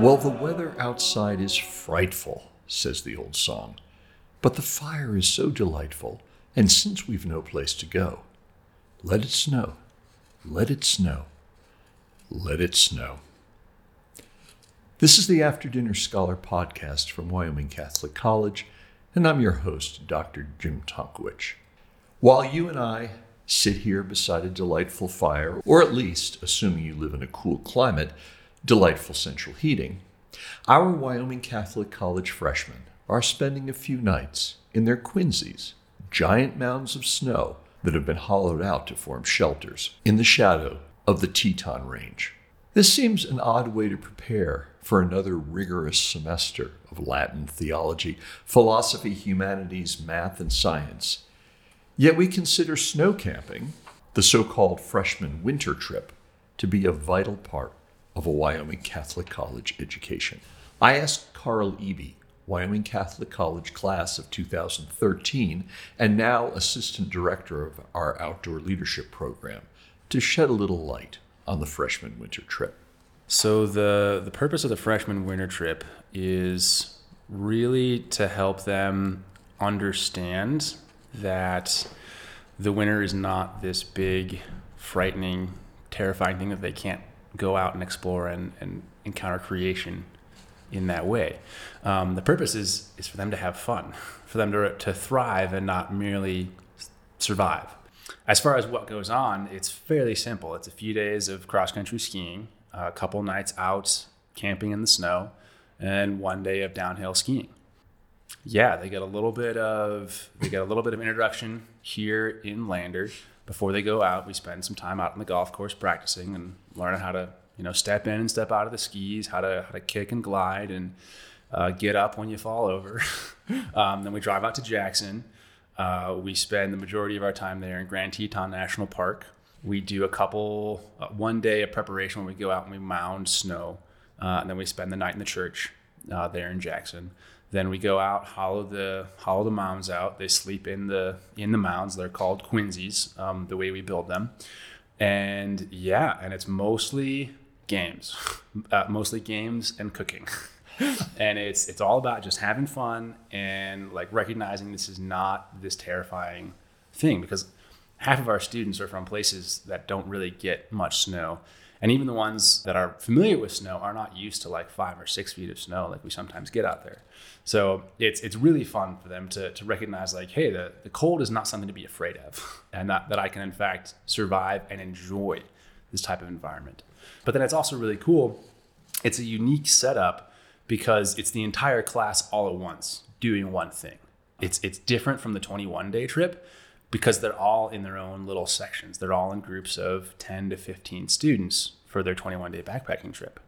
Well, the weather outside is frightful, says the old song, but the fire is so delightful, and since we've no place to go, let it snow, let it snow, let it snow. This is the After Dinner Scholar podcast from Wyoming Catholic College, and I'm your host, Dr. Jim Tonkowich. While you and I sit here beside a delightful fire, or at least, assuming you live in a cool climate, delightful central heating, our Wyoming Catholic College freshmen are spending a few nights in their Quinzees, giant mounds of snow that have been hollowed out to form shelters in the shadow of the Teton Range. This seems an odd way to prepare for another rigorous semester of Latin, theology, philosophy, humanities, math, and science. Yet we consider snow camping, the so called freshman winter trip, to be a vital part of a Wyoming Catholic College education. I asked Karl Eby, Wyoming Catholic College class of 2013, and now assistant director of our outdoor leadership program, to shed a little light on the freshman winter trip. So the the purpose of the freshman winter trip is really to help them understand that the winter is not this big, frightening, terrifying thing that they can't go out and explore and, and encounter creation in that way. Um, the purpose is is for them to have fun, for them to to thrive and not merely survive. As far as what goes on, it's fairly simple. It's a few days of cross country skiing, a couple nights out camping in the snow, and one day of downhill skiing. Yeah, they get a little bit of they get a little bit of introduction here in Lander before they go out. We spend some time out on the golf course practicing and learning how to you know step in and step out of the skis, how to how to kick and glide and uh, get up when you fall over. um, then we drive out to Jackson. Uh, we spend the majority of our time there in Grand Teton National Park. We do a couple, uh, one day of preparation when we go out and we mound snow. Uh, and then we spend the night in the church uh, there in Jackson. Then we go out, hollow the hollow the mounds out. They sleep in the in the mounds. They're called quinzees, um, the way we build them. And yeah, and it's mostly games, uh, mostly games and cooking. and it's it's all about just having fun and like recognizing this is not this terrifying thing because half of our students are from places that don't really get much snow and even the ones that are familiar with snow are not used to like five or six feet of snow like we sometimes get out there so it's it's really fun for them to, to recognize like, hey, the, the cold is not something to be afraid of, and that, that I can in fact survive and enjoy this type of environment. But then it's also really cool. It's a unique setup because it's the entire class all at once doing one thing. It's it's different from the 21 day trip because they're all in their own little sections. They're all in groups of 10 to 15 students for their 21 day backpacking trip.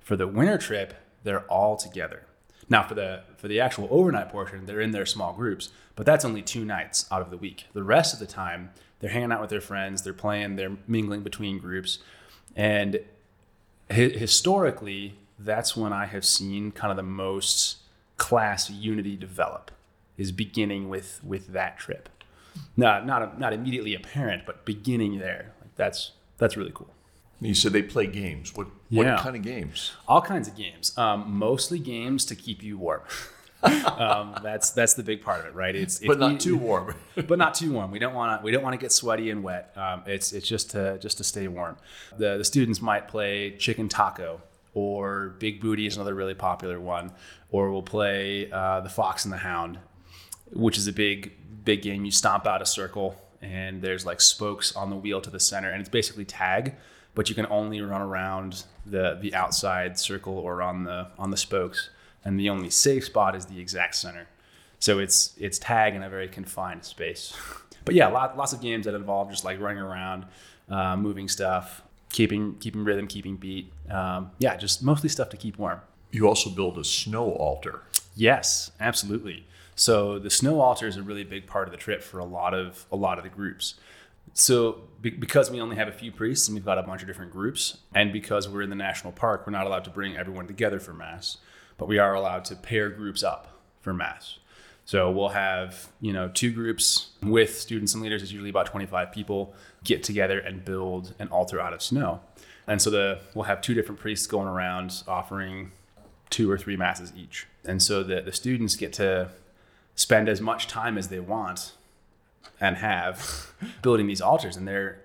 For the winter trip, they're all together. Now for the for the actual overnight portion, they're in their small groups, but that's only two nights out of the week. The rest of the time, they're hanging out with their friends, they're playing, they're mingling between groups, and hi- historically, that's when I have seen kind of the most class unity develop is beginning with with that trip. Not not not immediately apparent, but beginning there. Like that's that's really cool. You said they play games. What what yeah. kind of games? All kinds of games. Um, mostly games to keep you warm. um, that's that's the big part of it, right? It's, but not too warm. but not too warm. We don't want to we don't want to get sweaty and wet. Um, it's it's just to just to stay warm. The the students might play chicken taco or Big Booty is another really popular one, or we'll play uh, the Fox and the Hound, which is a big big game. You stomp out a circle and there's like spokes on the wheel to the center, and it's basically tag but you can only run around the the outside circle or on the on the spokes, and the only safe spot is the exact center. So it's it's tag in a very confined space. But yeah, lot, lots of games that involve just like running around, uh, moving stuff, keeping keeping rhythm, keeping beat. Um, yeah, just mostly stuff to keep warm. You also build a snow altar. Yes, absolutely. So the snow altar is a really big part of the trip for a lot of a lot of the groups. So, be- because we only have a few priests and we've got a bunch of different groups, and because we're in the national park, we're not allowed to bring everyone together for Mass, but we are allowed to pair groups up for Mass. So we'll have, you know, two groups with students and leaders, it's usually about 25 people, get together and build an altar out of snow. And so the we'll have two different priests going around offering two or three masses each. And so the, the students get to spend as much time as they want and have building these altars. And they're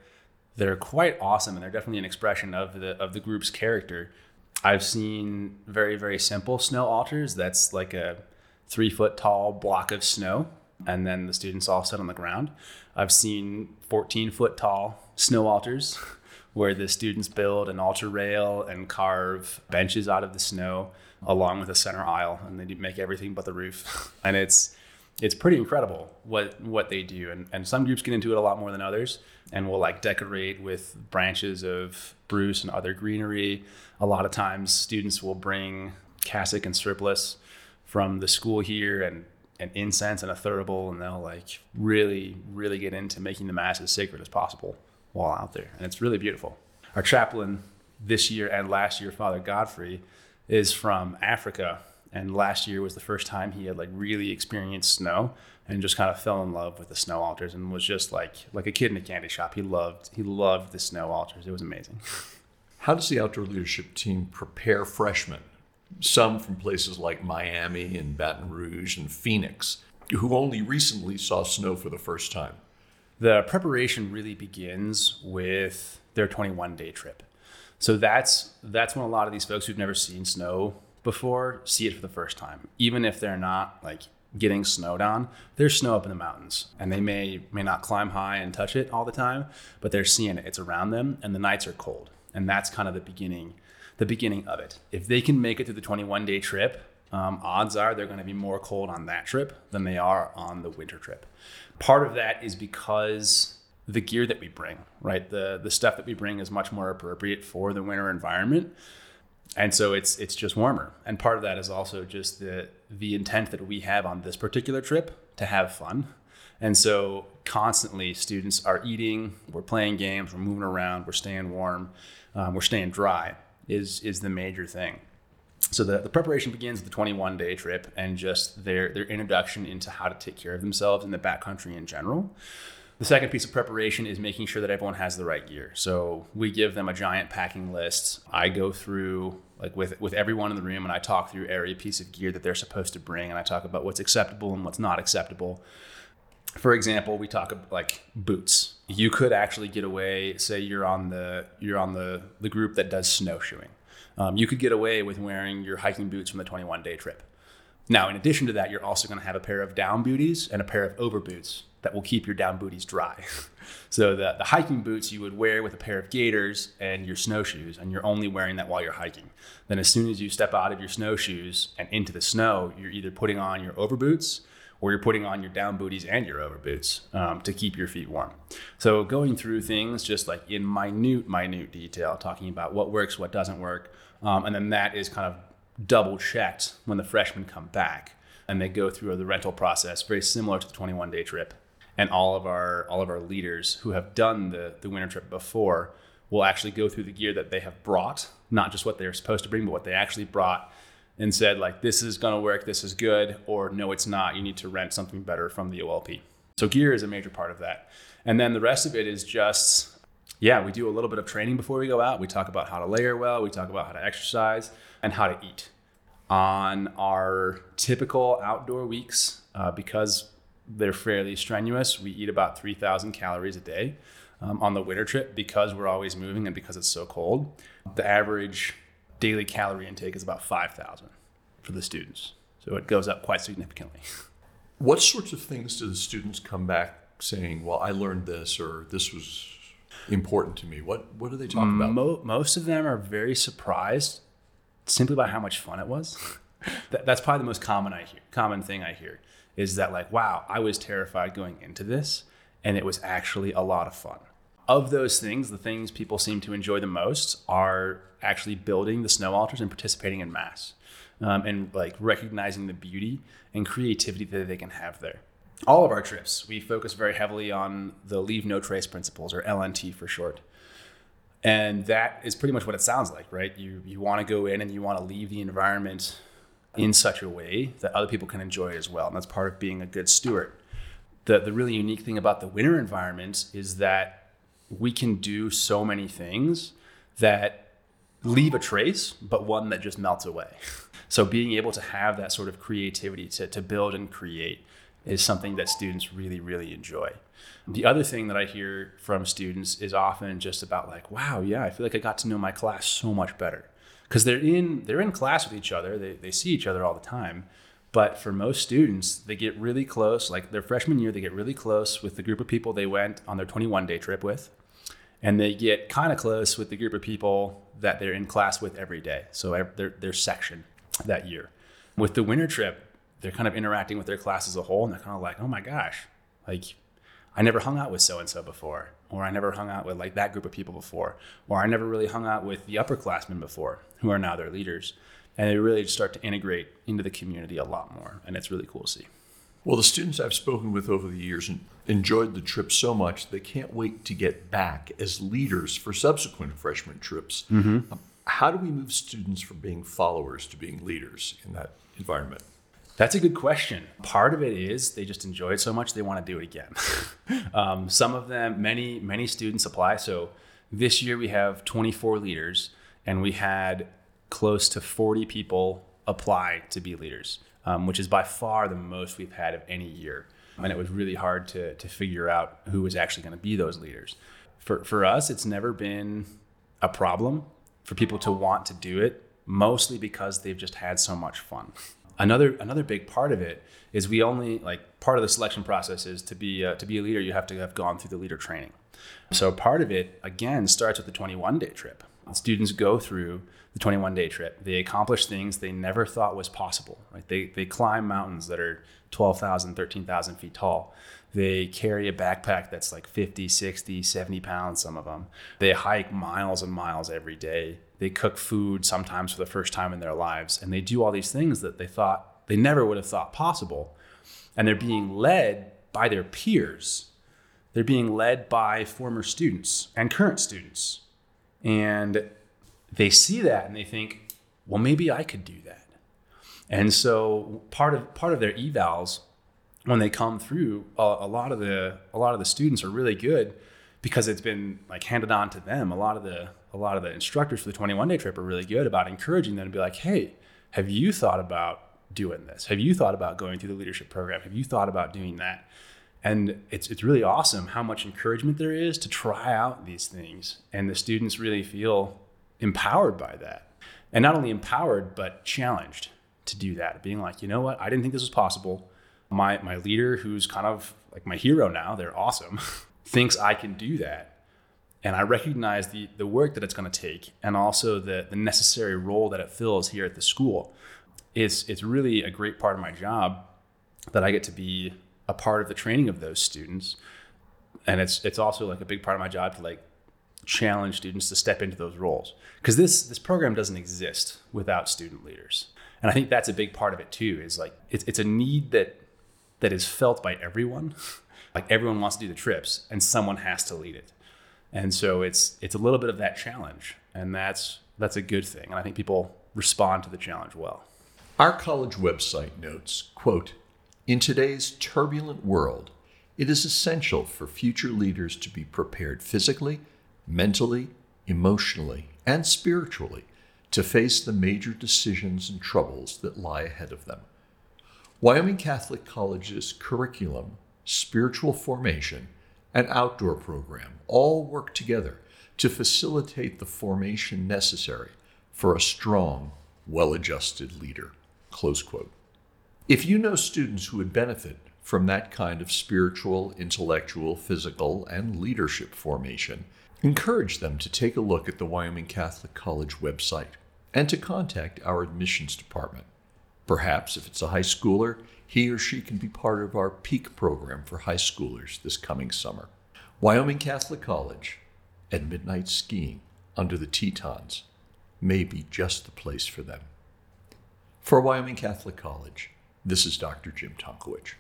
they're quite awesome and they're definitely an expression of the of the group's character. I've seen very, very simple snow altars that's like a three foot tall block of snow and then the students all sit on the ground. I've seen 14 foot tall snow altars where the students build an altar rail and carve benches out of the snow along with a center aisle and they make everything but the roof. and it's it's pretty incredible what what they do. And, and some groups get into it a lot more than others and will like decorate with branches of spruce and other greenery. A lot of times students will bring cassock and surplice from the school here and an incense and a thurible and they'll like really really get into making the mass as sacred as possible while out there. And it's really beautiful. Our chaplain this year and last year father godfrey is from africa. And last year was the first time he had like really experienced snow and just kind of fell in love with the snow altars and was just like like a kid in a candy shop. He loved he loved the snow altars. It was amazing. How does the outdoor leadership team prepare freshmen? Some from places like Miami and Baton Rouge and Phoenix, who only recently saw snow for the first time. The preparation really begins with their 21 day trip. So that's that's when a lot of these folks who've never seen snow before see it for the first time. Even if they're not like getting snowed on, there's snow up in the mountains and they may may not climb high and touch it all the time, but they're seeing it. It's around them and the nights are cold. And that's kind of the beginning the beginning of it. If they can make it through the 21 day trip, um, odds are they're going to be more cold on that trip than they are on the winter trip. Part of that is because the gear that we bring, right? The the stuff that we bring is much more appropriate for the winter environment. And so it's it's just warmer. And part of that is also just the the intent that we have on this particular trip to have fun. And so constantly students are eating, we're playing games, we're moving around, we're staying warm, um, we're staying dry is is the major thing. So the, the preparation begins the 21 day trip and just their their introduction into how to take care of themselves in the backcountry in general. The second piece of preparation is making sure that everyone has the right gear. So we give them a giant packing list. I go through like with with everyone in the room and I talk through every piece of gear that they're supposed to bring and I talk about what's acceptable and what's not acceptable. For example, we talk about like boots. You could actually get away. Say you're on the you're on the the group that does snowshoeing. Um, you could get away with wearing your hiking boots from the 21 day trip. Now, in addition to that, you're also going to have a pair of down booties and a pair of over boots that will keep your down booties dry. so the, the hiking boots you would wear with a pair of gaiters and your snowshoes, and you're only wearing that while you're hiking. Then as soon as you step out of your snowshoes and into the snow, you're either putting on your overboots or you're putting on your down booties and your overboots um, to keep your feet warm. So going through things just like in minute, minute detail, talking about what works, what doesn't work, um, and then that is kind of double checked when the freshmen come back and they go through the rental process, very similar to the 21 day trip. And all of our all of our leaders who have done the the winter trip before will actually go through the gear that they have brought, not just what they're supposed to bring, but what they actually brought and said like this is going to work this is good or no it's not. You need to rent something better from the olp so gear is a major part of that. And then the rest of it is just yeah we do a little bit of training before we go out. We talk about how to layer well. We talk about how to exercise and how to eat. On our typical outdoor weeks uh, because they're fairly strenuous we eat about 3000 calories a day um, on the winter trip because we're always moving and because it's so cold the average daily calorie intake is about 5,000 for the students. So it goes up quite significantly. What sorts of things do the students come back saying, well, I learned this or this was important to me? What, what do they talk about? Mo- most of them are very surprised simply by how much fun it was. that, that's probably the most common I hear, common thing I hear is that like, wow, I was terrified going into this and it was actually a lot of fun of those things, the things people seem to enjoy the most are actually building the snow altars and participating in mass, um, and like recognizing the beauty and creativity that they can have there. All of our trips, we focus very heavily on the leave no trace principles, or LNT for short. And that is pretty much what it sounds like, right? You you want to go in and you want to leave the environment in such a way that other people can enjoy as well. And that's part of being a good steward. The the really unique thing about the winter environment is that we can do so many things that leave a trace, but one that just melts away. So being able to have that sort of creativity to, to build and create is something that students really, really enjoy. The other thing that I hear from students is often just about like, wow, yeah, I feel like I got to know my class so much better. Because they're in they're in class with each other, they, they see each other all the time. But for most students, they get really close, like their freshman year, they get really close with the group of people they went on their 21 day trip with. And they get kind of close with the group of people that they're in class with every day. So their, their section that year. With the winter trip, they're kind of interacting with their class as a whole and they're kind of like, oh my gosh, like I never hung out with so and so before, or I never hung out with like that group of people before, or I never really hung out with the upperclassmen before, who are now their leaders. And they really start to integrate into the community a lot more. And it's really cool to see. Well, the students I've spoken with over the years enjoyed the trip so much they can't wait to get back as leaders for subsequent freshman trips. Mm-hmm. Um, how do we move students from being followers to being leaders in that environment? That's a good question. Part of it is they just enjoy it so much they want to do it again. um, some of them, many, many students apply. So this year we have 24 leaders, and we had close to 40 people apply to be leaders, um, which is by far the most we've had of any year. And it was really hard to, to figure out who was actually going to be those leaders. For, for us, it's never been a problem for people to want to do it, mostly because they've just had so much fun. Another another big part of it is we only like part of the selection process is to be uh, to be a leader you have to have gone through the leader training. So part of it again starts with the 21 day trip. Students go through the 21 day trip. They accomplish things they never thought was possible. Right? They they climb mountains that are 12,000, 13,000 feet tall. They carry a backpack that's like 50, 60, 70 pounds, some of them. They hike miles and miles every day. They cook food sometimes for the first time in their lives. And they do all these things that they thought they never would have thought possible. And they're being led by their peers. They're being led by former students and current students. And they see that and they think, well, maybe I could do that. And so part of part of their evals when they come through, a, lot of the a lot of the students are really good because it's been like handed on to them. A lot of the a lot of the instructors for the 21 day trip are really good about encouraging them to be like, hey, have you thought about doing this? Have you thought about going through the leadership program? Have you thought about doing that? And it's it's really awesome how much encouragement there is to try out these things, and the students really feel empowered by that, and not only empowered but challenged to do that. Being like, you know what, I didn't think this was possible. My my leader who's kind of like my hero now they're awesome thinks i can do that. And i recognize the the work that it's going to take and also the the necessary role that it fills here at the school. It's it's really a great part of my job that i get to be a part of the training of those students and it's it's also like a big part of my job to like challenge students to step into those roles because this this program doesn't exist without student leaders and i think that's a big part of it too is like it's, it's a need that that is felt by everyone. like everyone wants to do the trips, and someone has to lead it. And so it's it's a little bit of that challenge, and that's that's a good thing. And I think people respond to the challenge well. Our college website notes, quote, in today's turbulent world, it is essential for future leaders to be prepared physically, mentally, emotionally, and spiritually to face the major decisions and troubles that lie ahead of them. Wyoming Catholic College's curriculum, spiritual formation, and outdoor program all work together to facilitate the formation necessary for a strong, well adjusted leader. Close quote. If you know students who would benefit from that kind of spiritual, intellectual, physical, and leadership formation, encourage them to take a look at the Wyoming Catholic College website and to contact our admissions department. Perhaps if it's a high schooler, he or she can be part of our PEAK program for high schoolers this coming summer. Wyoming Catholic College and midnight skiing under the Tetons may be just the place for them. For Wyoming Catholic College, this is Dr. Jim Tonkowich.